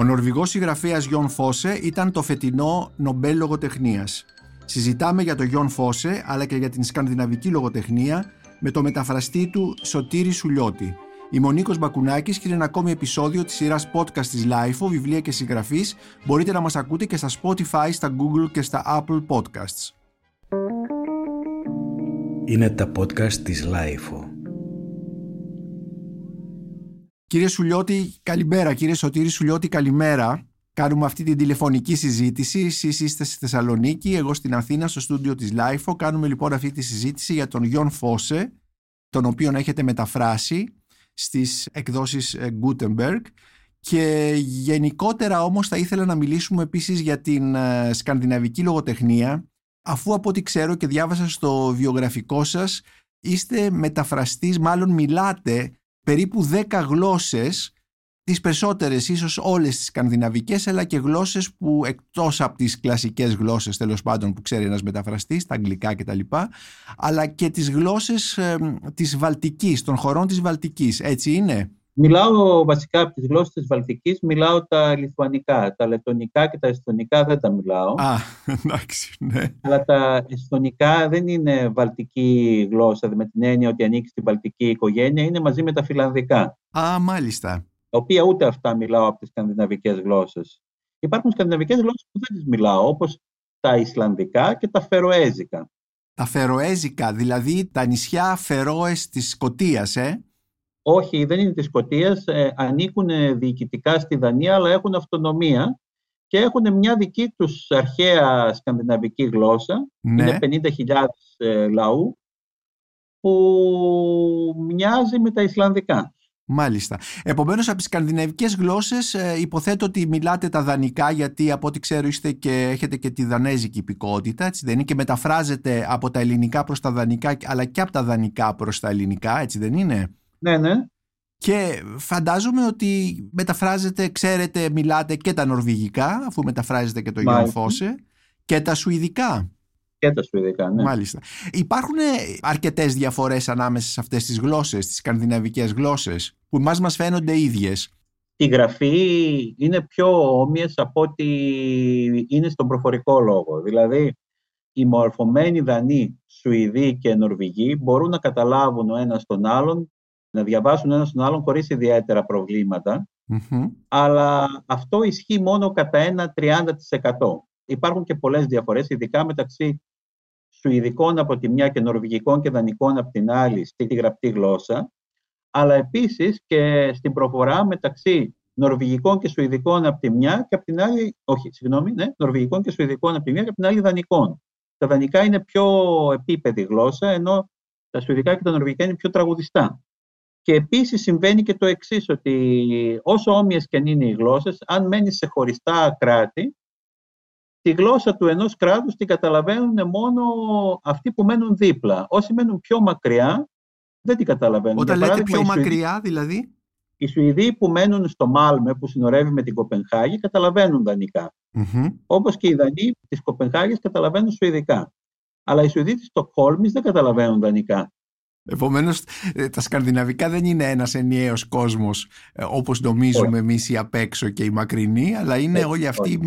Ο Νορβηγός συγγραφέας Γιον Φώσε ήταν το φετινό Νομπέλ Λογοτεχνίας. Συζητάμε για το Γιον Φώσε αλλά και για την σκανδιναβική λογοτεχνία με το μεταφραστή του Σωτήρη Σουλιώτη. Είμαι ο Νίκος Μπακουνάκης και είναι ένα ακόμη επεισόδιο της σειράς podcast της LIFO, βιβλία και συγγραφής. Μπορείτε να μας ακούτε και στα Spotify, στα Google και στα Apple Podcasts. Είναι τα podcast της LIFO. Κύριε Σουλιώτη, καλημέρα. Κύριε Σωτήρη Σουλιώτη, καλημέρα. Κάνουμε αυτή την τηλεφωνική συζήτηση. Εσείς είστε στη Θεσσαλονίκη, εγώ στην Αθήνα, στο στούντιο της LIFO. Κάνουμε λοιπόν αυτή τη συζήτηση για τον Γιον Φώσε, τον οποίον έχετε μεταφράσει στις εκδόσεις ε, Gutenberg και γενικότερα όμως θα ήθελα να μιλήσουμε επίσης για την ε, σκανδιναβική λογοτεχνία αφού από ό,τι ξέρω και διάβασα στο βιογραφικό σας είστε μεταφραστής, μάλλον μιλάτε περίπου 10 γλώσσες τις περισσότερες ίσως όλες τις σκανδιναβικές αλλά και γλώσσες που εκτός από τις κλασικές γλώσσες τέλος πάντων που ξέρει ένας μεταφραστής, τα αγγλικά κτλ αλλά και τις γλώσσες ε, της Βαλτικής, των χωρών της Βαλτικής, έτσι είναι; Μιλάω βασικά από τις γλώσσες της Βαλτικής, μιλάω τα λιθουανικά, τα λετονικά και τα εσθονικά δεν τα μιλάω. Α, εντάξει, ναι. Αλλά τα εσθονικά δεν είναι βαλτική γλώσσα, με την έννοια ότι ανήκει στην βαλτική οικογένεια, είναι μαζί με τα φιλανδικά. Α, μάλιστα τα οποία ούτε αυτά μιλάω από τις σκανδιναβικές γλώσσες. Υπάρχουν σκανδιναβικές γλώσσες που δεν τις μιλάω, όπως τα Ισλανδικά και τα Φεροέζικα. Τα Φεροέζικα, δηλαδή τα νησιά Φερόες της Σκοτίας, ε; Όχι, δεν είναι της Σκοτίας, ε, ανήκουν διοικητικά στη Δανία, αλλά έχουν αυτονομία και έχουν μια δική τους αρχαία σκανδιναβική γλώσσα, ναι. είναι 50.000 ε, λαού, που μοιάζει με τα Ισλανδικά. Μάλιστα. Επομένως από τις σκανδιναβικές γλώσσες ε, υποθέτω ότι μιλάτε τα δανεικά γιατί από ό,τι ξέρω είστε και έχετε και τη δανέζικη υπηκότητα έτσι δεν είναι; Και μεταφράζετε από τα ελληνικά προς τα δανεικά αλλά και από τα δανεικά προς τα ελληνικά έτσι δεν είναι; Ναι, ναι. Και φαντάζομαι ότι μεταφράζετε, ξέρετε, μιλάτε και τα νορβηγικά αφού μεταφράζετε και το Γιώργο Φώσε και τα σουηδικά και τα Σουηδικά, ναι. Μάλιστα. Υπάρχουν αρκετές διαφορές ανάμεσα σε αυτές τις γλώσσες, τις σκανδιναβικές γλώσσες, που εμάς μας φαίνονται ίδιες. Η γραφή είναι πιο όμοιες από ό,τι είναι στον προφορικό λόγο. Δηλαδή, οι μορφωμένοι Δανείοι, Σουηδοί και Νορβηγοί μπορούν να καταλάβουν ο ένας τον άλλον, να διαβάσουν ένα τον άλλον χωρίς ιδιαίτερα αλλά αυτό ισχύει μόνο κατά ένα 30%. Υπάρχουν και πολλές διαφορές, ειδικά μεταξύ Σουηδικών από τη μια και Νορβηγικών και Δανικών από την άλλη στη γραπτή γλώσσα, αλλά επίσης και στην προφορά μεταξύ Νορβηγικών και Σουηδικών από τη μια και από την άλλη, όχι, συγγνώμη, ναι, Νορβηγικών και Σουηδικών από τη μια και από την άλλη Δανικών. Τα Δανικά είναι πιο επίπεδη γλώσσα, ενώ τα Σουηδικά και τα Νορβηγικά είναι πιο τραγουδιστά. Και επίσης συμβαίνει και το εξής, ότι όσο όμοιες και αν είναι οι γλώσσες, αν μένεις σε χωριστά κράτη, τη γλώσσα του ενός κράτους την καταλαβαίνουν μόνο αυτοί που μένουν δίπλα. Όσοι μένουν πιο μακριά δεν την καταλαβαίνουν. Όταν λέτε πιο μακριά δηλαδή; Οι Σουηδοί που μένουν στο Μάλμε που συνορεύει με την Κοπενχάγη καταλαβαίνουν δανεικά. Mm-hmm. Όπως και οι Δανείοι της Κοπενχάγης καταλαβαίνουν Σουηδικά. Αλλά οι Σουηδοί της Στοκχόλμης δεν καταλαβαίνουν δανεικά. Επομένως ε, τα σκανδιναβικά δεν είναι ένας ενιαίος κόσμος ε, όπως νομίζουμε εμείς οι απ' έξω και οι μακρινοί αλλά είναι όλη αυτή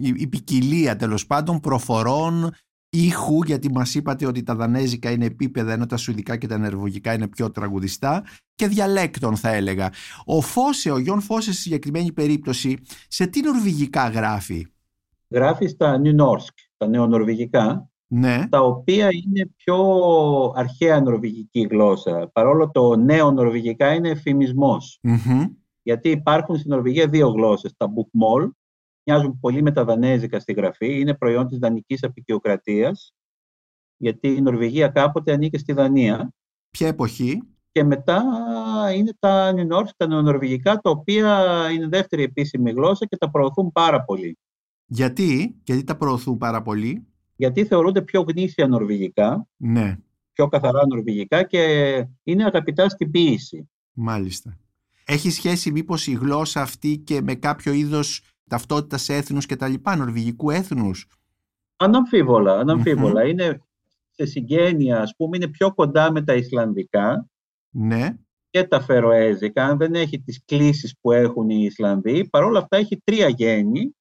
η ποικιλία τέλος πάντων προφορών ήχου γιατί μας είπατε ότι τα δανέζικα είναι επίπεδα ενώ τα σουηδικά και τα νερβογικά είναι πιο τραγουδιστά και διαλέκτων θα έλεγα. Ο Φώσε, ο Γιον Φώσε στη συγκεκριμένη περίπτωση σε τι νορβηγικά γράφει; Γράφει στα Νιουνόρσκ, τα νεονορβηγικά ναι. τα οποία είναι πιο αρχαία νορβηγική γλώσσα. Παρόλο το νέο νορβηγικά είναι Γιατί υπάρχουν στην Νορβηγία δύο γλώσσες. Τα Bukmol μοιάζουν πολύ με τα δανέζικα στη γραφή, είναι προϊόν της δανεικής απεικιοκρατίας, γιατί η Νορβηγία κάποτε ανήκε στη Δανία. Ποια εποχή; Και μετά είναι τα Νινόρφ, τα νεονορβηγικά, τα οποία είναι δεύτερη επίσημη γλώσσα και τα προωθούν πάρα πολύ. Γιατί, γιατί τα προωθούν πάρα πολύ; Γιατί θεωρούνται πιο γνήσια νορβηγικά, ναι. πιο καθαρά νορβηγικά και είναι αγαπητά στην ποίηση. Μάλιστα. Έχει σχέση μήπως η γλώσσα αυτή και με κάποιο είδος ταυτότητας έθνους και τα λοιπά, νορβηγικού έθνους; Αναμφίβολα, Είναι σε συγγένεια, ας πούμε, είναι πιο κοντά με τα Ισλανδικά. Ναι. και τα Φεροέζικα, δεν έχει τις κλίσεις που έχουν οι Ισλανδοί, παρόλα αυτά έχει τρία γέννη,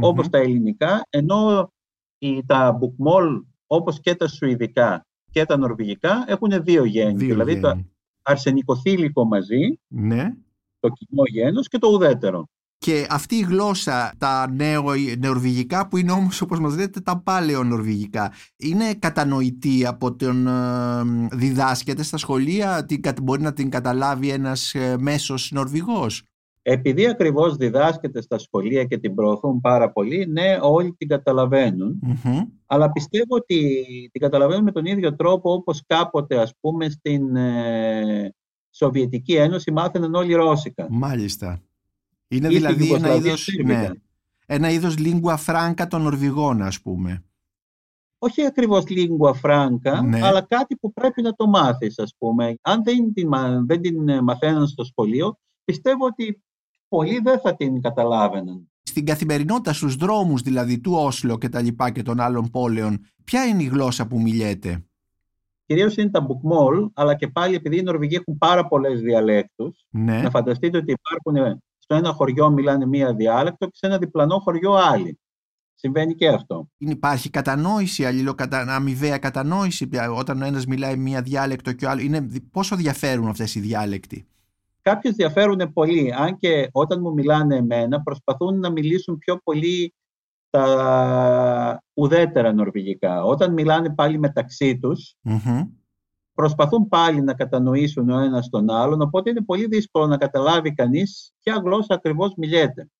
όπως τα ελληνικά, ενώ οι, τα Μπουκμόλ, όπως και τα Σουηδικά και τα Νορβηγικά, έχουν δύο γέννη. δηλαδή το αρσενικοθήλικο μαζί, ναι. το κοινό γένος και το ουδέτερο. Και αυτή η γλώσσα, τα νέο, νεορβηγικά που είναι όμως όπως μας λέτε τα πάλαιο νορβηγικά είναι κατανοητή από τον ε, διδάσκεται στα σχολεία, την, μπορεί να την καταλάβει ένας ε, μέσος Νορβηγός; Επειδή ακριβώς διδάσκεται στα σχολεία και την προωθούν πάρα πολύ, ναι, όλοι την καταλαβαινουν αλλά πιστεύω ότι την καταλαβαίνουν με τον ίδιο τρόπο όπως κάποτε, ας πούμε, στην ε, Σοβιετική Ένωση μάθαιναν όλοι Ρώσικα. Μάλιστα. Είναι δηλαδή ένα είδος, ναι, ένα είδος lingua franca των Νορβηγών, ας πούμε. Όχι ακριβώς lingua franca, Ναι. αλλά κάτι που πρέπει να το μάθεις, ας πούμε. Αν δεν την, μα- δεν την ε, μαθαίναν στο σχολείο, πιστεύω ότι πολλοί δεν θα την καταλάβαιναν. Στην καθημερινότητα, στους δρόμους δηλαδή του Όσλο και τα λοιπά και των άλλων πόλεων, ποια είναι η γλώσσα που μιλιέται; Κυρίως είναι τα μπουκμόλ, αλλά και πάλι επειδή οι Νορβηγοί έχουν πάρα πολλές διαλέκτους, Ναι. να φανταστείτε ότι υπάρχουν ε, στο ένα χωριό μιλάνε μία διάλεκτο και σε ένα διπλανό χωριό άλλη. Συμβαίνει και αυτό. Είναι- Υπάρχει κατανόηση, αλληλοκατα... αμοιβαία κατανόηση πια, όταν ο ένας μιλάει μία διάλεκτο και ο άλλος. Είναι... Πόσο διαφέρουν αυτές οι διάλεκτοι; Κάποιες διαφέρουν πολύ, αν και όταν μου μιλάνε εμένα προσπαθούν να μιλήσουν πιο πολύ τα ουδέτερα νορβηγικά. Όταν μιλάνε πάλι μεταξύ τους, Μμμ. προσπαθούν πάλι να κατανοήσουν ο ένας τον άλλον, οπότε είναι πολύ δύσκολο να καταλάβει κανείς ποια γλώσσα ακριβώς μιλιέται.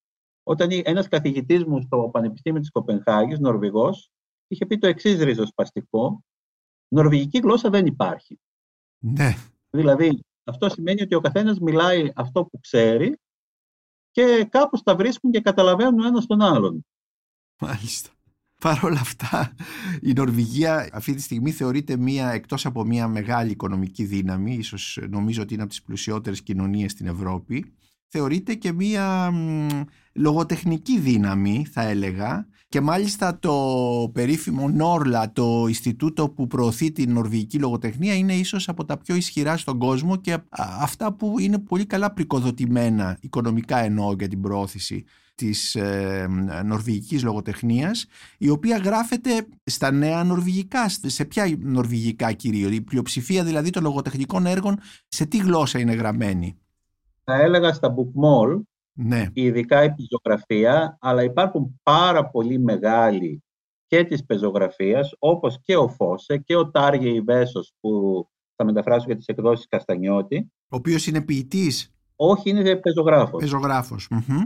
Όταν ή- ένας καθηγητής μου στο Πανεπιστήμιο της Κοπενχάγης, Νορβηγός, είχε πει το εξής ριζοσπαστικό, νορβηγική γλώσσα δεν υπάρχει. Ναι. Δηλαδή, αυτό σημαίνει ότι ο καθένας μιλάει αυτό που ξέρει και κάπως τα βρίσκουν και καταλαβαίνουν ο ένας τον άλλον. Μάλιστα. Παρ' όλα αυτά, η Νορβηγία αυτή τη στιγμή θεωρείται μία, εκτός από μία μεγάλη οικονομική δύναμη, ίσως νομίζω ότι είναι από τις πλουσιότερες κοινωνίες στην Ευρώπη, θεωρείται και μία μ, λογοτεχνική δύναμη, θα έλεγα, και μάλιστα το περίφημο Νόρλα, το Ινστιτούτο που προωθεί την νορβηγική λογοτεχνία, είναι ίσως από τα πιο ισχυρά στον κόσμο και α, αυτά που είναι πολύ καλά πρικοδοτημένα, οικονομικά εννοώ για την προώθηση της ε, νορβηγικής λογοτεχνίας η οποία γράφεται στα νέα νορβηγικά, σε ποια νορβηγικά κυρίως, η πλειοψηφία δηλαδή των λογοτεχνικών έργων σε τι γλώσσα είναι γραμμένη; Θα έλεγα στα bookmall, Ναι, ειδικά η πεζογραφία, αλλά υπάρχουν πάρα πολύ μεγάλοι και της πεζογραφίας, όπως και ο Φώσε και ο Τάργε Ιβέσος που θα μεταφράσω για τις εκδόσεις Καστανιώτη. ο οποίος είναι ποιητής, Όχι, είναι πεζογράφος, πεζογράφος. Μμμ.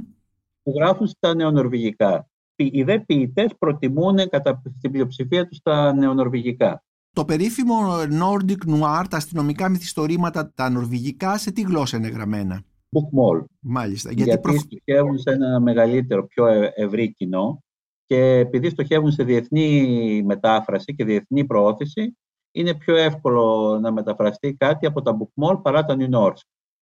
που γράφουν στα νεονορβηγικά. Οι δε ποιητές προτιμούν κατά την πλειοψηφία τους τα νεονορβηγικά. Το περίφημο Nordic Noir, τα αστυνομικά μυθιστορήματα, τα νορβηγικά, σε τι γλώσσα είναι γραμμένα; Bookmall. Μάλιστα. γιατί, Γιατί, προφ- στοχεύουν σε ένα μεγαλύτερο, πιο ε- ευρύ κοινό και επειδή στοχεύουν σε διεθνή μετάφραση και διεθνή προώθηση, είναι πιο εύκολο να μεταφραστεί κάτι από τα bookmall παρά τα New Norse.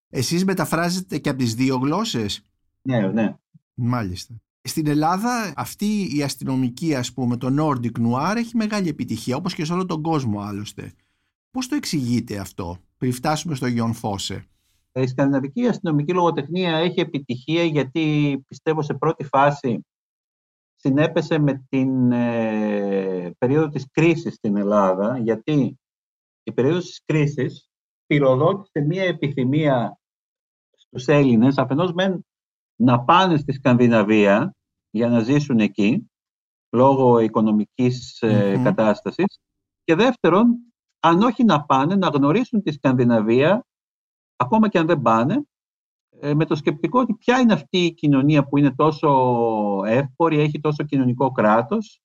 εσείς μεταφράζετε και από τις δύο γλώσσες; Ναι, ναι. Μάλιστα. Στην Ελλάδα αυτή η αστυνομική ας πούμε το Nordic Noir έχει μεγάλη επιτυχία όπως και σε όλο τον κόσμο άλλωστε. Πώς το εξηγείτε αυτό πριν φτάσουμε στο Γιον Φώσε; Η σκανδιναβική αστυνομική λογοτεχνία έχει επιτυχία γιατί πιστεύω σε πρώτη φάση συνέπεσε με την ε, περίοδο της κρίσης στην Ελλάδα γιατί η περίοδος της κρίσης πυροδότησε μία επιθυμία στους Έλληνες αφενός μεν να πάνε στη Σκανδιναβία για να ζήσουν εκεί λόγω οικονομικής ε, Μμμ. κατάστασης και δεύτερον αν όχι να πάνε να γνωρίσουν τη Σκανδιναβία ακόμα και αν δεν πάνε, ε, με το σκεπτικό ότι ποια είναι αυτή η κοινωνία που είναι τόσο εύπορη, έχει τόσο κοινωνικό κράτος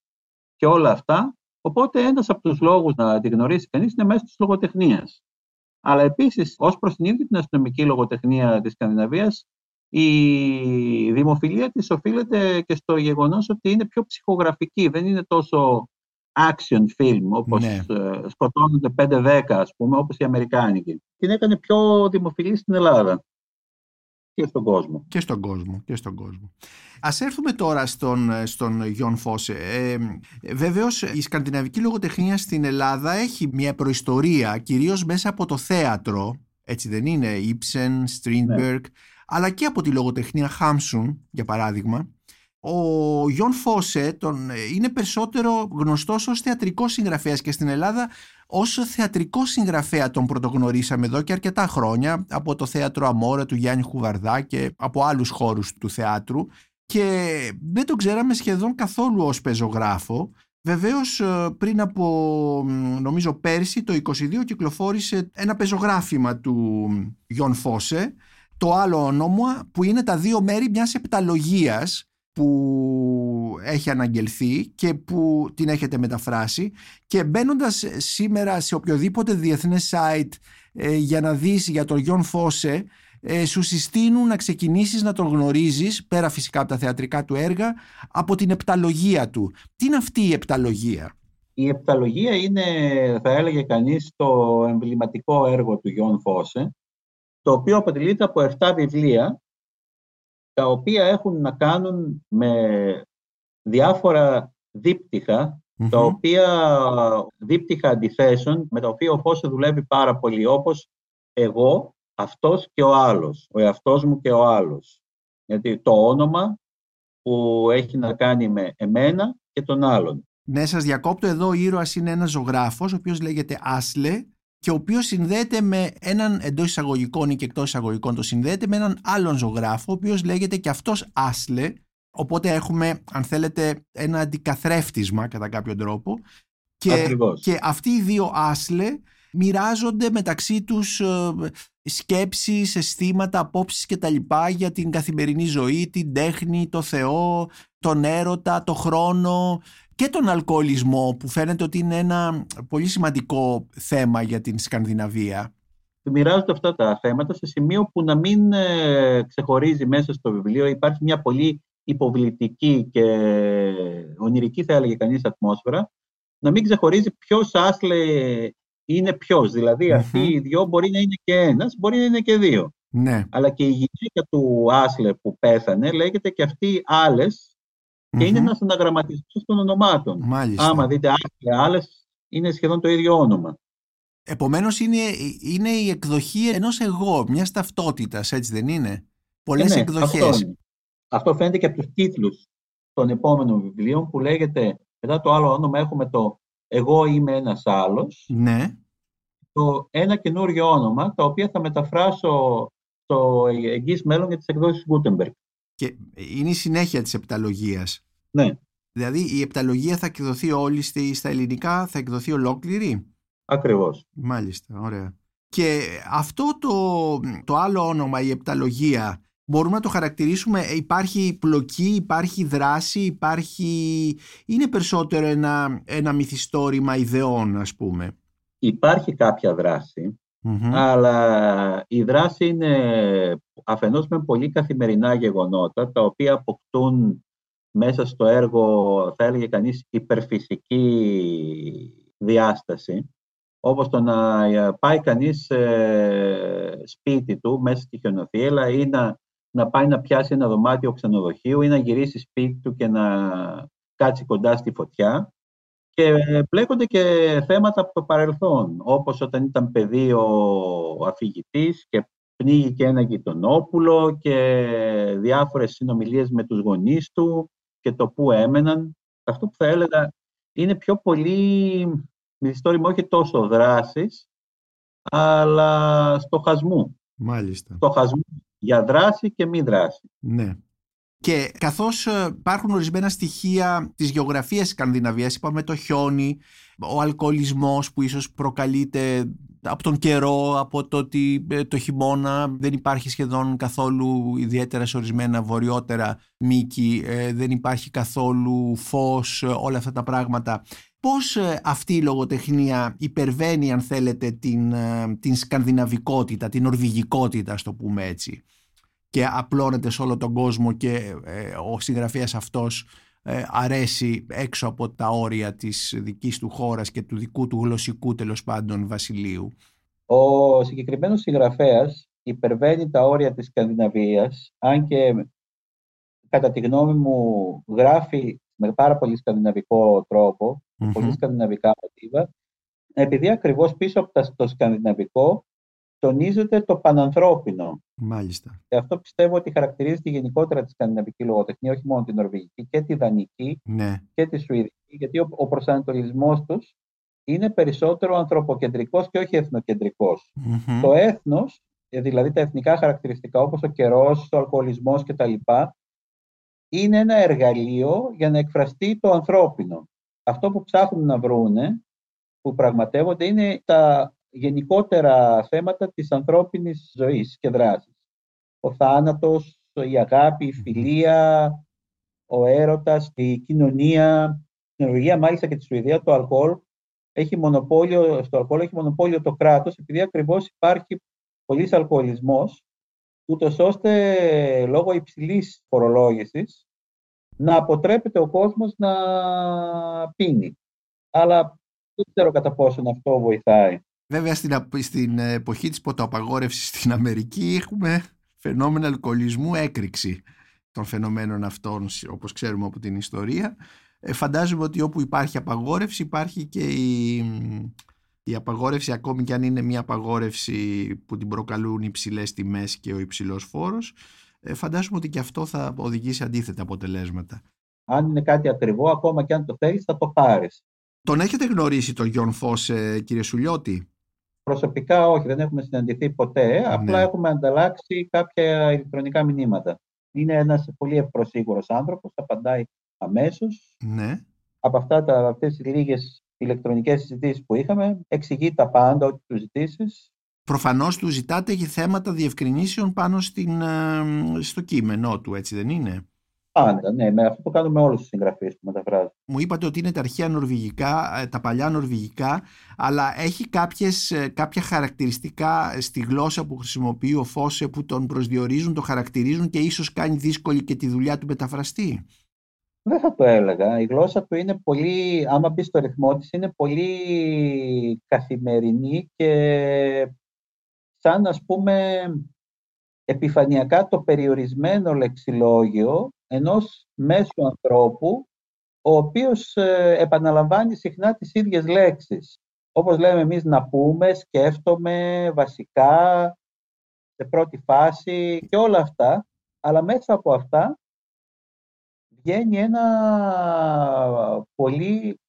και όλα αυτά. Οπότε ένας από τους λόγους να τη γνωρίσει κανείς είναι μέσω της λογοτεχνίας. Αλλά επίσης, ως προς την ίδια την αστυνομική λογοτεχνία της Σκανδιναβίας, η δημοφιλία της οφείλεται και στο γεγονός ότι είναι πιο ψυχογραφική, δεν είναι τόσο action film, όπως Ναι. ε, σκοτώνονται 5-10, ας πούμε, όπως η Αμερικάνικη. Την έκανε πιο δημοφιλή στην Ελλάδα και στον κόσμο. Και στον κόσμο, και στον κόσμο. Ας έρθουμε τώρα στον, στον Γιον Φώσε. Ε, βέβαιως η σκανδιναβική λογοτεχνία στην Ελλάδα έχει μια προϊστορία κυρίως μέσα από το θέατρο Έτσι δεν είναι, Ibsen, Strindberg, αλλά και από τη λογοτεχνία Χάμσουν, για παράδειγμα. Ο Γιον Φώσε τον, είναι περισσότερο γνωστός ως θεατρικός συγγραφέας και στην Ελλάδα ως θεατρικό συγγραφέα τον πρωτογνωρίσαμε εδώ και αρκετά χρόνια από το θέατρο Αμόρα του Γιάννη Χουβαρδά και από άλλους χώρους του θεάτρου και δεν τον ξέραμε σχεδόν καθόλου ως πεζογράφο. Βεβαίως ε, πριν από νομίζω πέρσι το 22 κυκλοφόρησε ένα πεζογράφημα του Γιον Φώσε το άλλο όνομα που είναι τα δύο μέρη μιας επταλογίας που έχει αναγγελθεί και που την έχετε μεταφράσει και μπαίνοντας σήμερα σε οποιοδήποτε διεθνές site ε, για να δεις για τον Γιον Φώσε ε, σου συστήνουν να ξεκινήσεις να τον γνωρίζεις πέρα φυσικά από τα θεατρικά του έργα από την επταλογία του. Τι είναι αυτή η επταλογία; Η επταλογία είναι θα έλεγε κανείς το εμβληματικό έργο του Γιον Φώσε το οποίο αποτελείται από 7 βιβλία τα οποία έχουν να κάνουν με διάφορα τα οποία δίπτυχα αντιθέσεων, με τα οποία ο Φώσε δουλεύει πάρα πολύ, όπως εγώ, αυτός και ο άλλος, ο εαυτός μου και ο άλλος. Γιατί το όνομα που έχει να κάνει με εμένα και τον άλλον. Ναι, σας διακόπτω εδώ, ο ήρωας είναι ένας ζωγράφος, ο οποίος λέγεται Άσλε και ο οποίος συνδέεται με έναν εντός εισαγωγικών ή και εκτός εισαγωγικών το συνδέεται με έναν άλλον ζωγράφο, ο οποίος λέγεται και αυτός Άσλε. Οπότε έχουμε, αν θέλετε, ένα αντικαθρέφτισμα κατά κάποιο τρόπο. Και, και αυτοί οι δύο Άσλε μοιράζονται μεταξύ τους ε, σκέψεις, αισθήματα, απόψεις και τα λοιπά για την καθημερινή ζωή, την τέχνη, το Θεό, τον έρωτα, το χρόνο, και τον αλκοολισμό που φαίνεται ότι είναι ένα πολύ σημαντικό θέμα για την Σκανδιναβία. Μοιράζονται αυτά τα θέματα σε σημείο που να μην ε, ξεχωρίζει μέσα στο βιβλίο. Υπάρχει μια πολύ υποβλητική και ονειρική θα έλεγε κανείς ατμόσφαιρα να μην ξεχωρίζει ποιος άσλε είναι ποιος. Δηλαδή αυτοί οι δυο μπορεί να είναι και ένας, μπορεί να είναι και δύο. Ναι. Αλλά και η γυναίκα του Άσλε που πέθανε λέγεται και αυτή άλλες και είναι ένας αναγραμματισμό των ονομάτων. Μάλιστα. Άμα δείτε άλλες, είναι σχεδόν το ίδιο όνομα. Επομένως, είναι, είναι η εκδοχή ενός εγώ, μιας ταυτότητας, έτσι δεν είναι; Πολλές ε, ναι, εκδοχές. Αυτό, αυτό φαίνεται και από τους τίτλους των επόμενων βιβλίων που λέγεται μετά το άλλο όνομα έχουμε το Εγώ είμαι ένας άλλος. Ναι. Το ένα καινούριο όνομα, τα οποία θα μεταφράσω στο εγγύς μέλλον για τις εκδόσεις Gutenberg. Και είναι η συνέχεια της επταλογίας. Ναι. Δηλαδή η επταλογία θα εκδοθεί όλη στα ελληνικά, θα εκδοθεί ολόκληρη; Ακριβώς. Μάλιστα, ωραία. Και αυτό το, το άλλο όνομα, η επταλογία, μπορούμε να το χαρακτηρίσουμε, υπάρχει πλοκή, υπάρχει δράση, υπάρχει... είναι περισσότερο ένα, ένα μυθιστόρημα ιδεών, ας πούμε; Υπάρχει κάποια δράση, αλλά η δράση είναι αφενός με πολύ καθημερινά γεγονότα, τα οποία αποκτούν μέσα στο έργο, θα έλεγε κανείς, υπερφυσική διάσταση, όπως το να πάει κανείς σπίτι του μέσα στη χιονοθύελα ή να, να πάει να πιάσει ένα δωμάτιο ξενοδοχείου ή να γυρίσει σπίτι του και να κάτσει κοντά στη φωτιά. Και μπλέκονται και θέματα από το παρελθόν, όπως όταν ήταν παιδί ο αφηγητής και πνίγηκε ένα γειτονόπουλο και διάφορες συνομιλίες με τους γονείς του και το που έμεναν. Αυτό που θα έλεγα είναι πιο πολύ μυθιστόρημα όχι τόσο δράσης, αλλά στοχασμού. Μάλιστα. Στοχασμού για δράση και μη δράση. Ναι. Και καθώς ε, υπάρχουν ορισμένα στοιχεία της γεωγραφίας της Σκανδιναβίας, είπαμε το χιόνι, ο αλκοολισμός που ίσως προκαλείται από τον καιρό, από το ότι ε, το χειμώνα δεν υπάρχει σχεδόν καθόλου ιδιαίτερα σε ορισμένα βορειότερα μήκη, ε, δεν υπάρχει καθόλου φως, όλα αυτά τα πράγματα. Πώς αυτή η λογοτεχνία υπερβαίνει αν θέλετε την, την σκανδιναβικότητα, την ορβηγικότητα, ας το πούμε έτσι; Και απλώνεται σε όλο τον κόσμο και ε, ο συγγραφέας αυτός ε, αρέσει έξω από τα όρια της δικής του χώρας και του δικού του γλωσσικού τέλος πάντων βασιλείου. Ο συγκεκριμένος συγγραφέας υπερβαίνει τα όρια της Σκανδιναβίας, αν και κατά τη γνώμη μου γράφει με πάρα πολύ σκανδιναβικό τρόπο, πολύ σκανδιναβικά μοτίβα, επειδή ακριβώς πίσω από το σκανδιναβικό τονίζεται το πανανθρώπινο. Μάλιστα. Και αυτό πιστεύω ότι χαρακτηρίζει γενικότερα τη σκανδιναβική λογοτεχνία, όχι μόνο την νορβηγική και τη δανική ναι. και τη σουηδική, γιατί ο, ο προσανατολισμός τους είναι περισσότερο ανθρωποκεντρικός και όχι Το έθνος, ε, δηλαδή τα εθνικά χαρακτηριστικά όπως ο καιρός, ο αλκοολισμός κτλ. είναι ένα εργαλείο για να εκφραστεί το ανθρώπινο. Αυτό που ψάχνουν να βρούνε, που πραγματεύονται, είναι τα γενικότερα θέματα της ανθρώπινης ζωής και δράσης. Ο θάνατος, η αγάπη, η φιλία, ο έρωτας, η κοινωνία. Στην Νορβηγία, μάλιστα και τη Σουηδία, το αλκοόλ έχει μονοπόλιο, στο αλκοόλ έχει μονοπόλιο το κράτος, επειδή ακριβώς υπάρχει πολύς αλκοολισμός, ούτως ώστε λόγω υψηλής φορολόγησης να αποτρέπεται ο κόσμος να πίνει. Αλλά δεν ξέρω κατά πόσο αυτό βοηθάει. Βέβαια στην, στην εποχή της ποτοαπαγόρευσης στην Αμερική έχουμε φαινόμενα αλκοολισμού έκρηξη των φαινομένων αυτών όπως ξέρουμε από την ιστορία. Ε, φαντάζομαι ότι όπου υπάρχει απαγόρευση υπάρχει και η, η απαγόρευση ακόμη και αν είναι μια απαγόρευση που την προκαλούν οι υψηλές τιμές και ο υψηλός φόρος ε, φαντάζομαι ότι και αυτό θα οδηγήσει αντίθετα αποτελέσματα. Αν είναι κάτι ακριβό, ακόμα και αν το θέλεις, θα το πάρεις. Τον έχετε γνωρίσει τον Γιον Φως, ε, κύριε Σουλιώτη; Προσωπικά όχι, δεν έχουμε συναντηθεί ποτέ, ναι. απλά έχουμε ανταλλάξει κάποια ηλεκτρονικά μηνύματα. Είναι ένας πολύ ευπροσίγουρος άνθρωπος, απαντάει αμέσως. Ναι. Από αυτά τα, αυτές τις λίγες ηλεκτρονικές συζητήσεις που είχαμε, εξηγεί τα πάντα, ό,τι του ζητήσεις. Προφανώς του ζητάτε και θέματα διευκρινήσεων πάνω στην, ε, στο κείμενό του, έτσι δεν είναι; Πάντα, ναι, με αυτό το κάνουμε όλους τους συγγραφείς που μεταφράζουν. Μου είπατε ότι είναι τα αρχαία νορβηγικά, ε, τα παλιά νορβηγικά, αλλά έχει κάποιες, ε, κάποια χαρακτηριστικά στη γλώσσα που χρησιμοποιεί ο Φώσε που τον προσδιορίζουν, το χαρακτηρίζουν και ίσως κάνει δύσκολη και τη δουλειά του μεταφραστή; Δεν θα το έλεγα. Η γλώσσα του είναι πολύ, άμα πεις το ρυθμό της, είναι πολύ καθημερινή και σαν ας πούμε επιφανειακά το περιορισμένο λεξιλόγιο ενός μέσου ανθρώπου ο οποίος ε, επαναλαμβάνει συχνά τις ίδιες λέξεις. Όπως λέμε εμείς να πούμε, σκέφτομαι, βασικά, σε πρώτη φάση και όλα αυτά, αλλά μέσα από αυτά βγαίνει ένα πολύ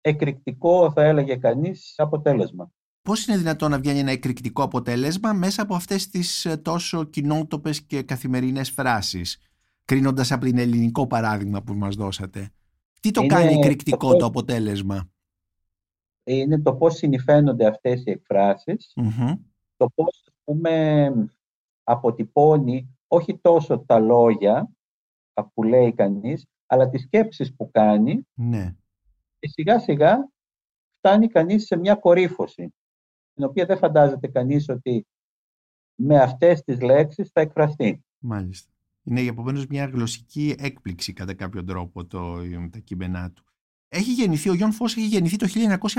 εκρηκτικό, θα έλεγε κανείς, αποτέλεσμα. Πώς είναι δυνατόν να βγαίνει ένα εκρηκτικό αποτέλεσμα μέσα από αυτές τις ε, τόσο κοινότοπες και καθημερινές φράσεις, κρίνοντας από την ελληνικό παράδειγμα που μας δώσατε; Τι το κάνει εκρηκτικό το, αποτέλεσμα; Είναι το πώς συνηφαίνονται αυτές οι εκφρασεις το πώς, ας πούμε, αποτυπώνει όχι τόσο τα λόγια που λέει κανείς, αλλά τις σκέψεις που κάνει ναι. και σιγά σιγά φτάνει κανείς σε μια κορύφωση την οποία δεν φαντάζεται κανείς ότι με αυτές τις λέξεις θα εκφραστεί. Μάλιστα. Είναι επομένως μια γλωσσική έκπληξη κατά κάποιο τρόπο το, τα κείμενά του. Έχει γεννηθεί, ο Γιον Φόσε έχει γεννηθεί το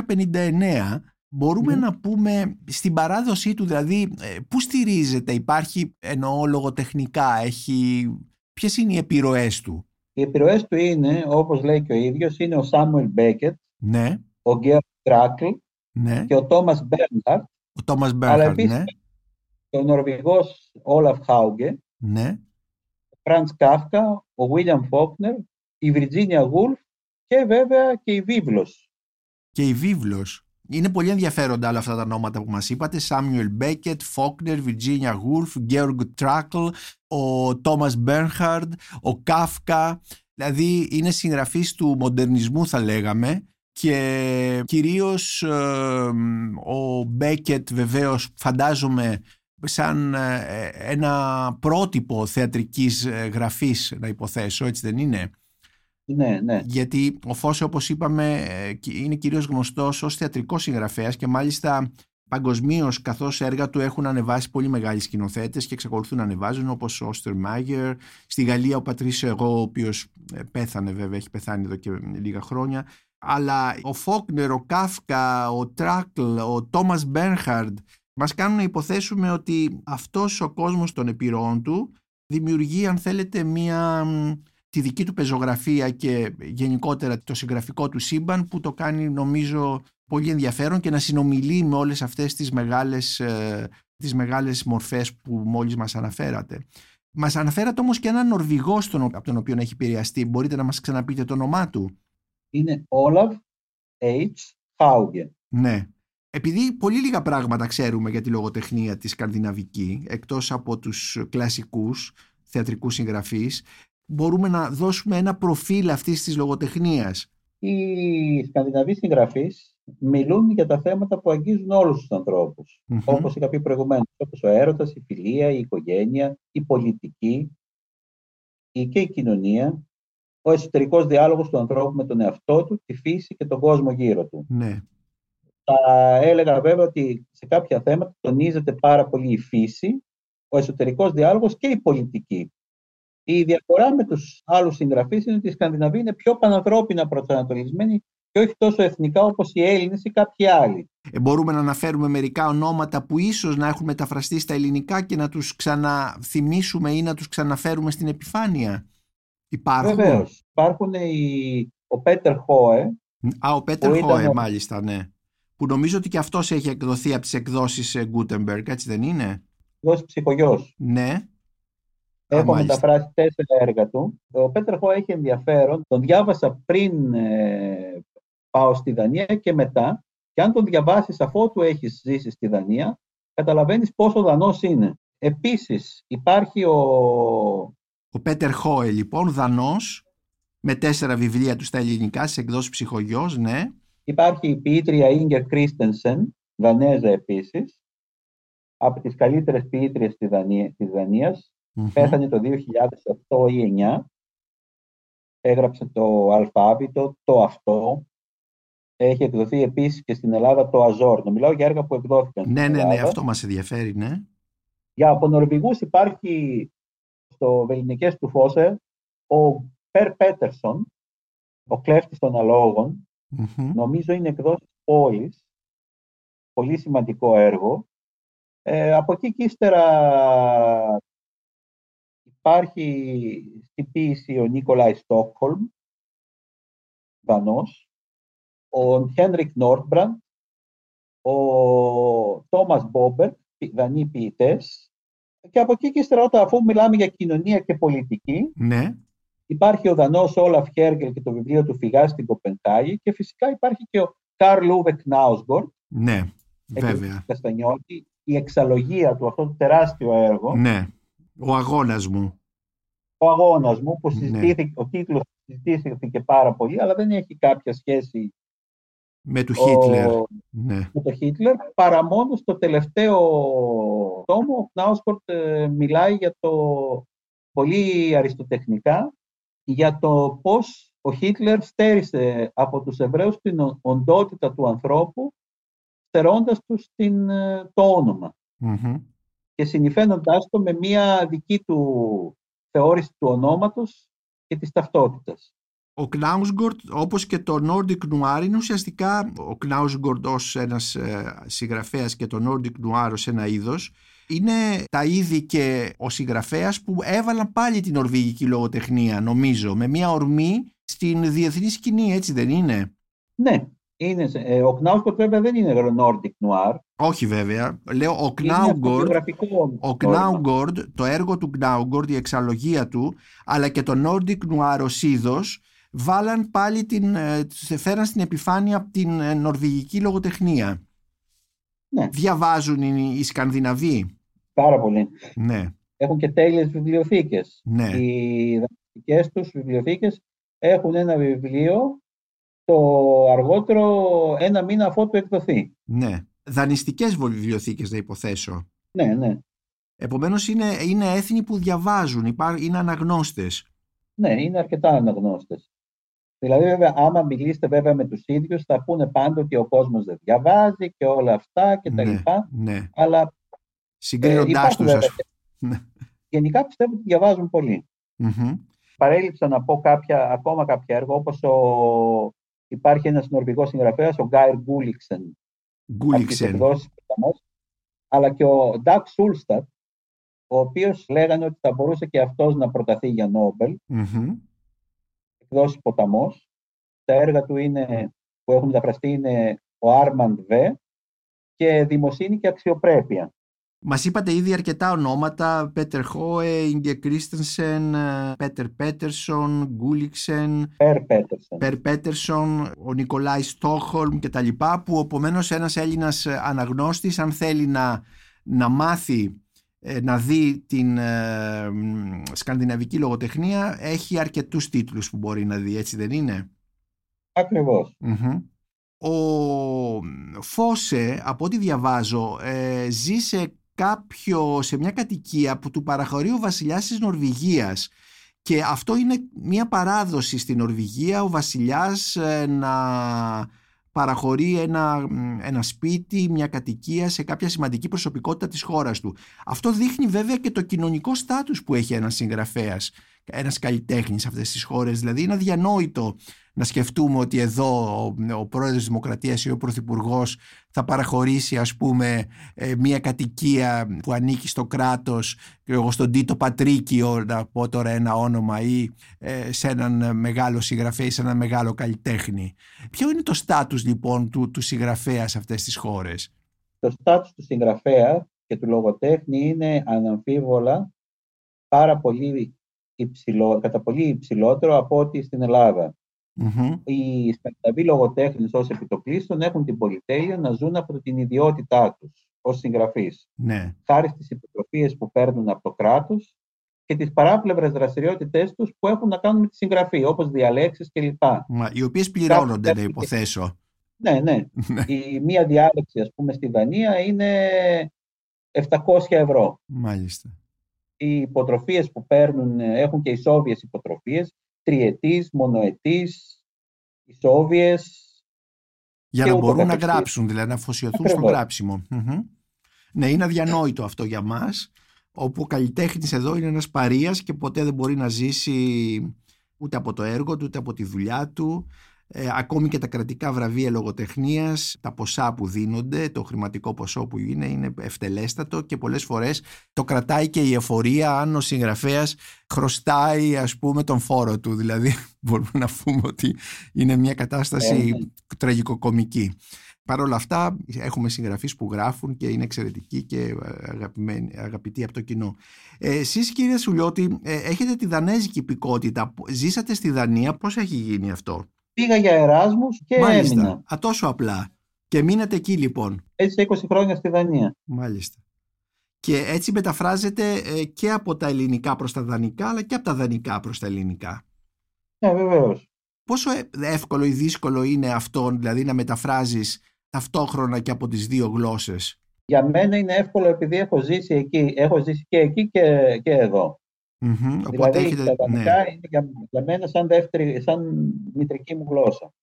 1959. Μπορούμε να πούμε στην παράδοσή του, δηλαδή, ε, πού στηρίζεται, υπάρχει εννοώ λογοτεχνικά, έχει... ποιες είναι οι επιρροές του; Οι επιρροές του είναι, όπως λέει και ο ίδιος, είναι ο Σάμουελ Μπέκετ, ναι. ο Γκέοργκ Τρακλ, ναι. και ο Τόμας Μπέρνχαρντ. Ο Τόμας Μπέρνχαρντ, ναι. ο Νορβηγός Όλαφ Χάουγκε. Ναι. Ο Φραντς Κάφκα, ο Βίλιαμ Φόκνερ, η Βιρτζίνια Γούλφ και βέβαια και η Βίβλος. Και η Βίβλος. Είναι πολύ ενδιαφέροντα όλα αυτά τα ονόματα που μας είπατε. Σάμιουελ Μπέκετ, Φόκνερ, Βιρτζίνια Γούλφ, Γκέοργκ Τρακλ, ο Τόμας Μπέρνχαρντ, ο Κάφκα. Δηλαδή είναι συγγραφείς του μοντερνισμού θα λέγαμε και κυρίως ο Μπέκετ βεβαίως φαντάζομαι σαν ε, ένα πρότυπο θεατρικής ε, γραφής να υποθέσω, έτσι δεν είναι; Ναι, ναι. Γιατί ο Φώσε όπως είπαμε ε, είναι κυρίως γνωστός ως θεατρικός συγγραφέας και μάλιστα παγκοσμίως καθώς έργα του έχουν ανεβάσει πολύ μεγάλοι σκηνοθέτες και εξακολουθούν να ανεβάζουν όπως ο Όστερ Μάγερ, στη Γαλλία ο Πατρίσιο Εγώ ο οποίος πέθανε βέβαια, έχει πεθάνει εδώ και λίγα χρόνια αλλά ο Φόκνερ, ο Κάφκα, ο Τράκλ, ο Τόμας Μπέρνχαρντ μας κάνουν να υποθέσουμε ότι αυτός ο κόσμος των επιρροών του δημιουργεί αν θέλετε μια τη δική του πεζογραφία και γενικότερα το συγγραφικό του σύμπαν που το κάνει νομίζω πολύ ενδιαφέρον και να συνομιλεί με όλες αυτές τις μεγάλες, ε, τις μεγάλες μορφές που μόλις μας αναφέρατε. Μας αναφέρατε όμως και έναν Νορβηγό στον, από τον οποίο έχει επηρεαστεί. Μπορείτε να μας ξαναπείτε το όνομά του. Είναι Όλαβ H. Haugen. Ναι. Επειδή πολύ λίγα πράγματα ξέρουμε για τη λογοτεχνία της σκανδιναβική, εκτός από τους κλασικούς θεατρικούς συγγραφείς, μπορούμε να δώσουμε ένα προφίλ αυτής της λογοτεχνίας. Οι σκανδιναβοί συγγραφείς μιλούν για τα θέματα που αγγίζουν όλους τους ανθρώπους. Mm-hmm. Όπως είχα πει προηγουμένως, όπως ο έρωτας, η φιλία, η οικογένεια, η πολιτική η και η κοινωνία, ο εσωτερικός διάλογος του ανθρώπου με τον εαυτό του, τη φύση και τον κόσμο γύρω του. Ναι. Θα έλεγα βέβαια ότι σε κάποια θέματα τονίζεται πάρα πολύ η φύση, ο εσωτερικός διάλογος και η πολιτική. Η διαφορά με τους άλλους συγγραφείς είναι ότι οι Σκανδιναβοί είναι πιο πανανθρώπινα προσανατολισμένοι και όχι τόσο εθνικά όπως οι Έλληνες ή κάποιοι άλλοι. Ε, μπορούμε να αναφέρουμε μερικά ονόματα που ίσως να έχουν μεταφραστεί στα ελληνικά και να τους ξαναθυμίσουμε ή να τους ξαναφέρουμε στην επιφάνεια; Υπάρχουν; Βεβαίως. Υπάρχουν οι... ο Πέτερ Χόε. Α, ο Πέτερ Χόε μάλιστα, ναι. Που νομίζω ότι και αυτός έχει εκδοθεί από τις εκδόσεις Gutenberg, έτσι δεν είναι; Εκδόσεις ψυχογιός. Ναι. Έχω μεταφράσει τέσσερα έργα του. Ο Πέτερ Χόε έχει ενδιαφέρον. Τον διάβασα πριν ε, πάω στη Δανία και μετά. Και αν τον διαβάσεις αφότου έχεις ζήσει στη Δανία, καταλαβαίνεις πόσο δανός είναι. Επίσης υπάρχει ο... Ο Πέτερ Χόε λοιπόν, δανός, με τέσσερα βιβλία του στα ελληνικά, σε εκδόσεις ψυχογιός, ναι. Υπάρχει η ποιήτρια Ίγκερ Κρίστενσεν, Δανέζα επίσης, από τις καλύτερες ποιήτριες της, Δανία, της Δανίας. Πέθανε το 2008 ή 2009. Έγραψε το αλφάβητο, το αυτό, έχει εκδοθεί επίσης και στην Ελλάδα το Αζόρ. Να μιλάω για έργα που εκδόθηκαν. Ναι, ναι, ναι, αυτό μας ενδιαφέρει, ναι. Για από Νορβηγούς υπάρχει στο Βεληνικές του Φώσε ο Περ Πέτερσον, ο κλέφτης των αλόγων. Νομίζω είναι εκδόσει πόλης. Πολύ σημαντικό έργο. Ε, από εκεί και ύστερα υπάρχει στην ποίηση ο Νίκολάη Στόκχολμ, Δανός, ο Χένρικ Νόρτμπραντ, ο Τόμας Μπόμπερ, δανείοι ποιητές. Και από εκεί και ύστερα, αφού μιλάμε για κοινωνία και πολιτική, ναι. υπάρχει ο Δανός Όλαφ Χέργκελ και το βιβλίο του Φυγά στην Κοπενχάγη και φυσικά υπάρχει και ο Καρλ Ούβε Κνάουσγκορτ. Ναι, βέβαια. Καστανιώτη, η εξαλογία του, αυτό το τεράστιο έργο. Ναι, ο αγώνας μου. Ο αγώνας μου, που ναι. συζητήθηκε, ο τίτλος συζητήθηκε πάρα πολύ, αλλά δεν έχει κάποια σχέση με του Χίτλερ. Ναι. Με το Χίτλερ, παρά μόνο στο τελευταίο τόμο ο Κνάουσκορτ ε, μιλάει για το πολύ αριστοτεχνικά για το πώς ο Χίτλερ στέρισε από τους Εβραίους την οντότητα του ανθρώπου στερώντας τους την, ε, το ονομα και συνηφαίνοντάς το με μία δική του θεώρηση του ονόματος και της ταυτότητας. Ο Κνάουσγκορντ, όπως και το Nordic Noir, είναι ουσιαστικά ο Κνάουσγκορντ ως ένας ε, συγγραφέας και το Nordic Noir ως ένα είδος, είναι τα είδη και ο συγγραφέας που έβαλαν πάλι την νορβηγική λογοτεχνία, νομίζω, με μια ορμή στην διεθνή σκηνή, έτσι δεν είναι; Ναι, είναι, ε, ο Κνάουσγκορντ βέβαια δεν είναι Nordic Noir. Όχι βέβαια. Λέω ο Κνάουγκορντ, ο Κνάουγκορντ, το έργο του Κνάουγκορντ, η εξαλογία του, αλλά και το Nordic Noir ως είδος, βάλαν πάλι την, ε, φέραν στην επιφάνεια από την ε, νορβηγική λογοτεχνία. Ναι. Διαβάζουν οι, οι Σκανδιναβοί. Πάρα πολύ. Ναι. Έχουν και τέλειες βιβλιοθήκες. Ναι. Οι δανεικές τους βιβλιοθήκες έχουν ένα βιβλίο το αργότερο ένα μήνα αφού του εκδοθεί. Ναι. Δανειστικές βιβλιοθήκες να υποθέσω. Ναι, ναι. Επομένως είναι, είναι έθνη που διαβάζουν, είναι αναγνώστες. Ναι, είναι αρκετά αναγνώστες. Δηλαδή, βέβαια, άμα μιλήσετε βέβαια με τους ίδιους, θα πούνε πάντα ότι ο κόσμος δεν διαβάζει και όλα αυτά και τα ναι, λοιπά. Ναι. Αλλά Συγκρίνοντάς τους, βέβαια, ναι. Γενικά πιστεύω ότι διαβάζουν πολύ. Παρέλειψα να πω κάποια, ακόμα κάποια έργα, όπως ο... υπάρχει ένας νορβηγός συγγραφέας, ο Γκάιρ Γκούλιξεν. Γκούλιξεν. Αλλά και ο Ντάκ Σούλστατ, ο οποίος λέγανε ότι θα μπορούσε και αυτός να προταθεί για νομπελ εκδόσεις Ποταμός. Τα έργα του είναι, που έχουν μεταφραστεί είναι ο Άρμαντ Β και Δημοσύνη και Αξιοπρέπεια. Μας είπατε ήδη αρκετά ονόματα. Πέτερ Χόε, Ίγκε Κρίστενσεν, Πέτερ Πέτερσον, Γκούλιξεν, Περ Πέτερσον, Περ Πέτερσον, ο Νικολάη Στόχολμ κτλ. Που επομένως ένας Έλληνας αναγνώστης, αν θέλει να, να μάθει ε, να δει την ε, σκανδιναβική λογοτεχνία έχει αρκετούς τίτλους που μπορεί να δει, έτσι δεν είναι; Ο Φώσε, από ό,τι διαβάζω, ε, ζει σε, κάποιο, σε μια κατοικία που του παραχωρεί ο βασιλιάς της Νορβηγίας. Και αυτό είναι μια παράδοση στην Νορβηγία ο βασιλιάς να παραχωρεί ένα, ένα σπίτι, μια κατοικία σε κάποια σημαντική προσωπικότητα της χώρας του. Αυτό δείχνει βέβαια και το κοινωνικό στάτους που έχει ένας συγγραφέας, ένας καλλιτέχνης σε αυτές τις χώρες. Δηλαδή είναι αδιανόητο να σκεφτούμε ότι εδώ ο, ο πρόεδρος της Δημοκρατίας ή ο πρωθυπουργός θα παραχωρήσει ας πούμε ε, μια κατοικία που ανήκει στο κράτος εγώ στον Τίτο Πατρίκιο να πω τώρα ένα όνομα ή ε, σε έναν μεγάλο συγγραφέα ή σε έναν μεγάλο καλλιτέχνη. Ποιο είναι το στάτους λοιπόν του, του συγγραφέα σε αυτές τις χώρες; Το στάτους του συγγραφέα και του λογοτέχνη είναι αναμφίβολα πάρα πολύ υψηλό, κατά πολύ υψηλότερο από ό,τι στην Ελλάδα. Mm-hmm. Οι Σκανδιναβοί λογοτέχνες ως επιτοπλίστων έχουν την πολυτέλεια να ζουν από την ιδιότητά τους ως συγγραφείς. Ναι. Χάρη στις υποτροφίες που παίρνουν από το κράτος και τις παράπλευρες δραστηριότητές τους που έχουν να κάνουν με τη συγγραφή, όπως διαλέξεις κλπ. Οι οποίες πληρώνονται, να υποθέσω. Ναι, ναι. ναι. Η μία διάλεξη, ας πούμε, στη Δανία είναι 700 ευρώ. Μάλιστα. Οι υποτροφίες που παίρνουν έχουν και ισόβιες υποτροφίες τριετής, μονοετής, ισόβιες. Για να μπορούν να γράψουν, δηλαδή να αφοσιωθούν στο γράψιμο. Ναι, είναι αδιανόητο αυτό για μας, όπου ο καλλιτέχνης εδώ είναι ένας παρείας και ποτέ δεν μπορεί να ζήσει ούτε από το έργο του, ούτε από τη δουλειά του. Ε, ακόμη και τα κρατικά βραβεία λογοτεχνίας, τα ποσά που δίνονται, το χρηματικό ποσό που είναι, είναι ευτελέστατο και πολλές φορές το κρατάει και η εφορία αν ο συγγραφέας χρωστάει ας πούμε τον φόρο του. Δηλαδή μπορούμε να πούμε ότι είναι μια κατάσταση ε, ναι. τραγικοκομική. Παρ' όλα αυτά έχουμε συγγραφείς που γράφουν και είναι εξαιρετικοί και αγαπητοί από το κοινό. Ε, εσείς κύριε Σουλιώτη ε, έχετε τη δανέζικη υπηκότητα, ζήσατε στη Δανία, πώς έχει γίνει αυτό; Πήγα για Εράσμους και Μάλιστα. έμεινα. Α, τόσο απλά. Και μείνατε εκεί λοιπόν. Έτσι 20 χρόνια στη Δανία. Μάλιστα. Και έτσι μεταφράζεται ε, και από τα ελληνικά προς τα δανεικά, αλλά και από τα δανεικά προς τα ελληνικά. Ναι, βεβαίως. Πόσο ε, εύκολο ή δύσκολο είναι αυτό, δηλαδή να μεταφράζεις ταυτόχρονα και από τις δύο γλώσσες; Για μένα είναι εύκολο επειδή έχω ζήσει εκεί. Έχω ζήσει και εκεί και, και εδώ. Mm-hmm. Δηλαδή, έχετε... τα δανεικά ναι. είναι για, για μένα σαν, δεύτερη, σαν μητρική μου γλώσσα.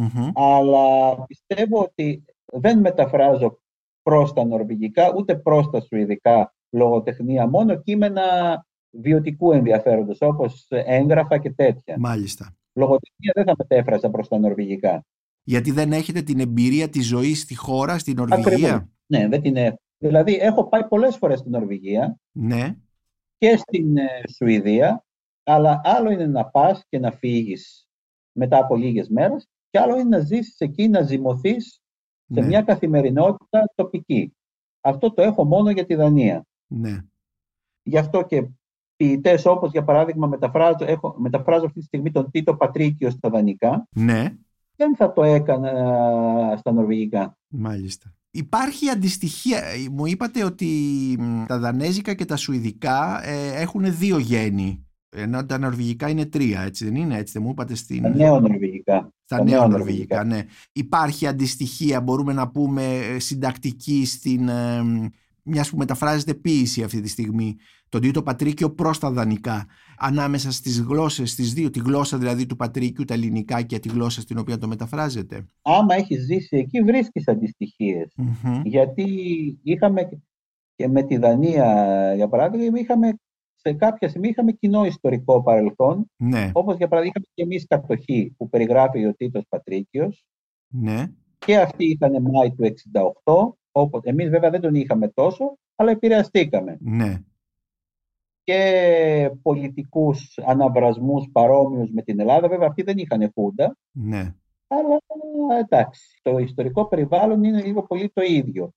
Mm-hmm. Αλλά πιστεύω ότι δεν μεταφράζω προς τα νορβηγικά, ούτε προς τα σουηδικά λογοτεχνία, μόνο κείμενα βιωτικού ενδιαφέροντος, όπως έγγραφα και τέτοια. Μάλιστα. Λογοτεχνία δεν θα μετέφραζα προς τα νορβηγικά. Γιατί δεν έχετε την εμπειρία της ζωής στη χώρα, στην Νορβηγία; Ακριβώς. Ναι, δεν την έχω. Δηλαδή, έχω πάει πολλές φορές στην Νορβηγία. Ναι και στην ε, Σουηδία, αλλά άλλο είναι να πας και να φύγεις μετά από λίγες μέρες και άλλο είναι να ζήσεις εκεί, να ζυμωθείς σε ναι. μια καθημερινότητα τοπική. Αυτό το έχω μόνο για τη Δανία. Ναι. Γι' αυτό και ποιητές όπως για παράδειγμα μεταφράζω, έχω, μεταφράζω αυτή τη στιγμή τον Τίτο Πατρίκιο στα δανεικά. Ναι. Δεν θα το έκανα στα νορβηγικά. Μάλιστα. Υπάρχει αντιστοιχεία. Μου είπατε ότι τα δανέζικα και τα σουηδικά ε, έχουν δύο γέννη. Ενώ τα νορβηγικά είναι τρία, έτσι δεν είναι, έτσι δεν μου είπατε στην... Τα νέο νορβηγικά. Τα νέο νορβηγικά, ναι. Υπάρχει αντιστοιχεία, μπορούμε να πούμε, ε, συντακτική στην... Ε, μιας που μεταφράζεται ποίηση αυτή τη στιγμή, τον Τίτο Πατρίκιο προς τα δανεικά, ανάμεσα στις γλώσσες, τι δύο, τη γλώσσα δηλαδή του Πατρίκιου, τα ελληνικά και τη γλώσσα στην οποία το μεταφράζεται. Άμα έχεις ζήσει εκεί, βρίσκεις Γιατί είχαμε και με τη Δανία, για παράδειγμα, είχαμε σε κάποια στιγμή είχαμε κοινό ιστορικό παρελθόν. Ναι. Όπως για παράδειγμα, είχαμε και εμείς κατοχή που περιγράφει ο Τίτος Πατρίκιος. Ναι. Και αυτοί ήταν Μάη του 68 Όποτε. Εμείς βέβαια δεν τον είχαμε τόσο, αλλά επηρεαστήκαμε. Ναι. Και πολιτικούς αναβρασμούς παρόμοιους με την Ελλάδα. Βέβαια αυτοί δεν είχαν χούντα. Ναι. Αλλά εντάξει, το ιστορικό περιβάλλον είναι λίγο πολύ το ίδιο.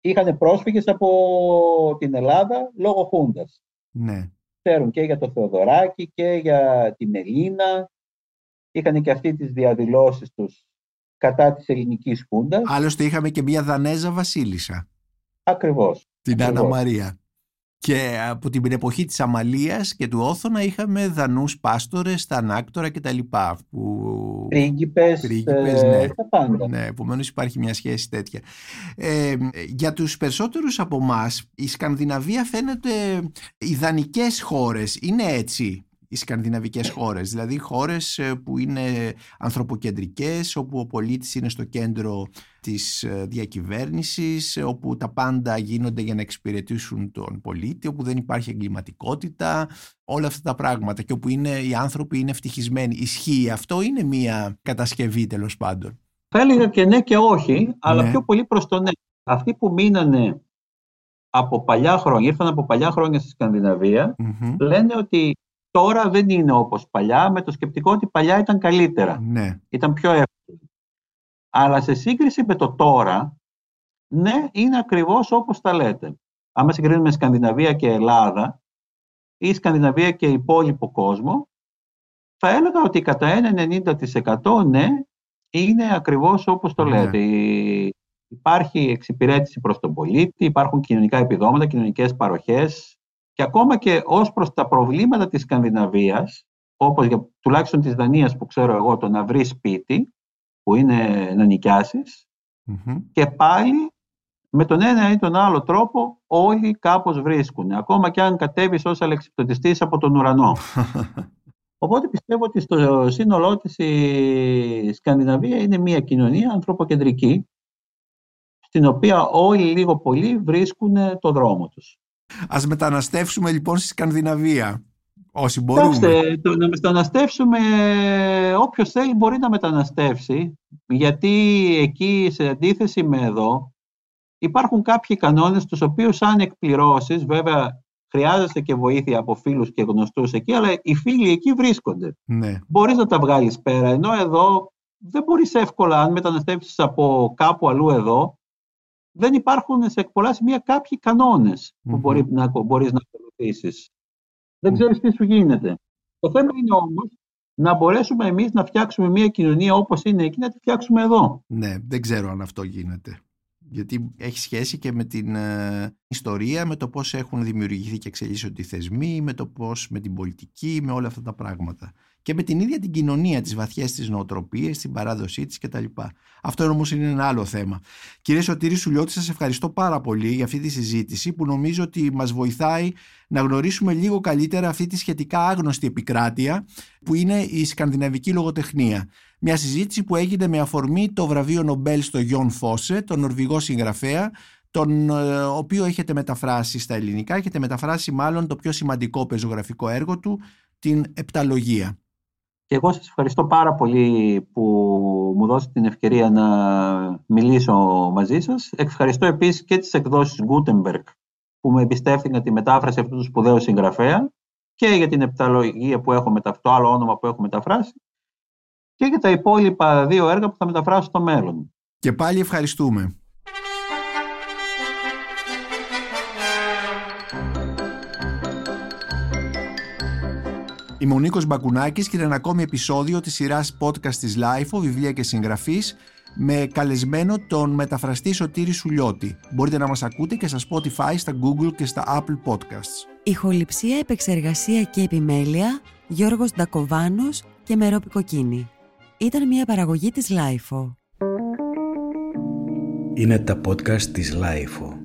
Είχαν πρόσφυγες από την Ελλάδα λόγω χούντας. Ναι. Ξέρουν και για το Θεοδωράκη και για την Ελλήνα. Είχαν και αυτοί τις διαδηλώσεις τους κατά της ελληνικής χούντας. Άλλωστε είχαμε και μια Δανέζα βασίλισσα. Ακριβώς. Την Άννα Ακριβώς. Μαρία. Και από την εποχή της Αμαλίας και του Όθωνα είχαμε δανούς πάστορες, τα ανάκτορα κτλ. Που... Πρίγκιπες, Πρίγκιπες, ε, ναι. τα πάντα. Ναι, επομένως υπάρχει μια σχέση τέτοια. Ε, για τους περισσότερους από εμάς, η Σκανδιναβία φαίνεται ιδανικές χώρες. Είναι έτσι; Οι σκανδιναβικές χώρες, δηλαδή χώρες ε, που είναι ανθρωποκεντρικές, όπου ο πολίτης είναι στο κέντρο της ε, διακυβέρνησης, ε, όπου τα πάντα γίνονται για να εξυπηρετήσουν τον πολίτη, όπου δεν υπάρχει εγκληματικότητα, όλα αυτά τα πράγματα και όπου είναι, οι άνθρωποι είναι ευτυχισμένοι. Ισχύει αυτό, είναι μια κατασκευή τέλος πάντων; Θα έλεγα και ναι και όχι, αλλά Ναι. πιο πολύ προς το ναι. Αυτοί που μείνανε από παλιά χρόνια, ήρθαν από παλιά χρόνια στη Σκανδιναβία, Μμμ. λένε ότι τώρα δεν είναι όπως παλιά, με το σκεπτικό ότι παλιά ήταν καλύτερα, Ναι. ήταν πιο εύκολο. Αλλά σε σύγκριση με το τώρα, ναι, είναι ακριβώς όπως τα λέτε. Άμα συγκρίνουμε Σκανδιναβία και Ελλάδα ή Σκανδιναβία και υπόλοιπο κόσμο, θα έλεγα ότι κατά ένα 90% ναι, είναι ακριβώς όπως το Ναι. λέτε. Η- Υπάρχει εξυπηρέτηση προς τον πολίτη, υπάρχουν κοινωνικά επιδόματα, κοινωνικές παροχές και ακόμα και ως προς τα προβλήματα της Σκανδιναβίας, όπως για, τουλάχιστον της Δανίας που ξέρω εγώ, το να βρεις σπίτι, που είναι να νοικιάσεις, Μμμ. και πάλι με τον ένα ή τον άλλο τρόπο όλοι κάπως βρίσκουν, ακόμα και αν κατέβεις ως αλεξιπτωτιστής από τον ουρανό. Οπότε πιστεύω ότι στο σύνολό της η Σκανδιναβία είναι μια κοινωνία ανθρωποκεντρική, στην οποία όλοι λίγο πολύ βρίσκουν το δρόμο τους. Ας μεταναστεύσουμε λοιπόν στη Σκανδιναβία. Όσοι μπορούμε. Κοιτάξτε, το να μεταναστεύσουμε, όποιος θέλει μπορεί να μεταναστεύσει, γιατί εκεί σε αντίθεση με εδώ υπάρχουν κάποιοι κανόνες τους οποίους αν εκπληρώσεις, βέβαια χρειάζεσαι και βοήθεια από φίλους και γνωστούς εκεί, αλλά οι φίλοι εκεί βρίσκονται. Ναι. Μπορείς να τα βγάλεις πέρα, ενώ εδώ δεν μπορείς εύκολα, αν μεταναστεύσεις από κάπου αλλού εδώ, δεν υπάρχουν σε πολλά σημεία κάποιοι κανόνες που Μμμ. μπορεί να, μπορείς να ακολουθήσεις. Δεν Μμ. ξέρεις τι σου γίνεται. Το θέμα είναι όμως να μπορέσουμε εμείς να φτιάξουμε μια κοινωνία όπως είναι εκεί, να τη φτιάξουμε εδώ. Ναι, δεν ξέρω αν αυτό γίνεται. Γιατί έχει σχέση και με την ε, ιστορία, με το πώς έχουν δημιουργηθεί και εξελίσσονται οι θεσμοί, με το πώς, με την πολιτική, με όλα αυτά τα πράγματα. Και με την ίδια την κοινωνία, τις βαθιές της νοοτροπίες, την παράδοσή της κτλ. Αυτό όμως είναι ένα άλλο θέμα. Κύριε Σωτήρη Σουλιώτη, σας ευχαριστώ πάρα πολύ για αυτή τη συζήτηση που νομίζω ότι μας βοηθάει να γνωρίσουμε λίγο καλύτερα αυτή τη σχετικά άγνωστη επικράτεια που είναι η σκανδιναβική λογοτεχνία. Μια συζήτηση που έγινε με αφορμή το βραβείο Νομπέλ στο Γιον Φόσε, τον Νορβηγό συγγραφέα, τον ε, οποίο έχετε μεταφράσει στα ελληνικά, έχετε μεταφράσει μάλλον το πιο σημαντικό πεζογραφικό έργο του, την Επταλογία. Και εγώ σας ευχαριστώ πάρα πολύ που μου δώσετε την ευκαιρία να μιλήσω μαζί σας. Ευχαριστώ επίσης και τις εκδόσεις Gutenberg που με εμπιστεύτηκαν τη μετάφραση αυτού του σπουδαίου συγγραφέα και για την επταλογία που έχω μεταφράσει, το άλλο όνομα που έχω μεταφράσει και για τα υπόλοιπα δύο έργα που θα μεταφράσω στο μέλλον. Και πάλι ευχαριστούμε. Είμαι ο Νίκος Μπακουνάκης και είναι ένα ακόμη επεισόδιο της σειράς podcast της LIFO, βιβλία και συγγραφής, με καλεσμένο τον μεταφραστή Σωτήρη Σουλιώτη. Μπορείτε να μας ακούτε και στα Spotify, στα Google και στα Apple Podcasts. Ηχοληψία, επεξεργασία και επιμέλεια, Γιώργος Ντακοβάνος και Μερόπη Κοκκίνη. Ήταν μια παραγωγή της Lifeo. Είναι τα podcast της Lifeo.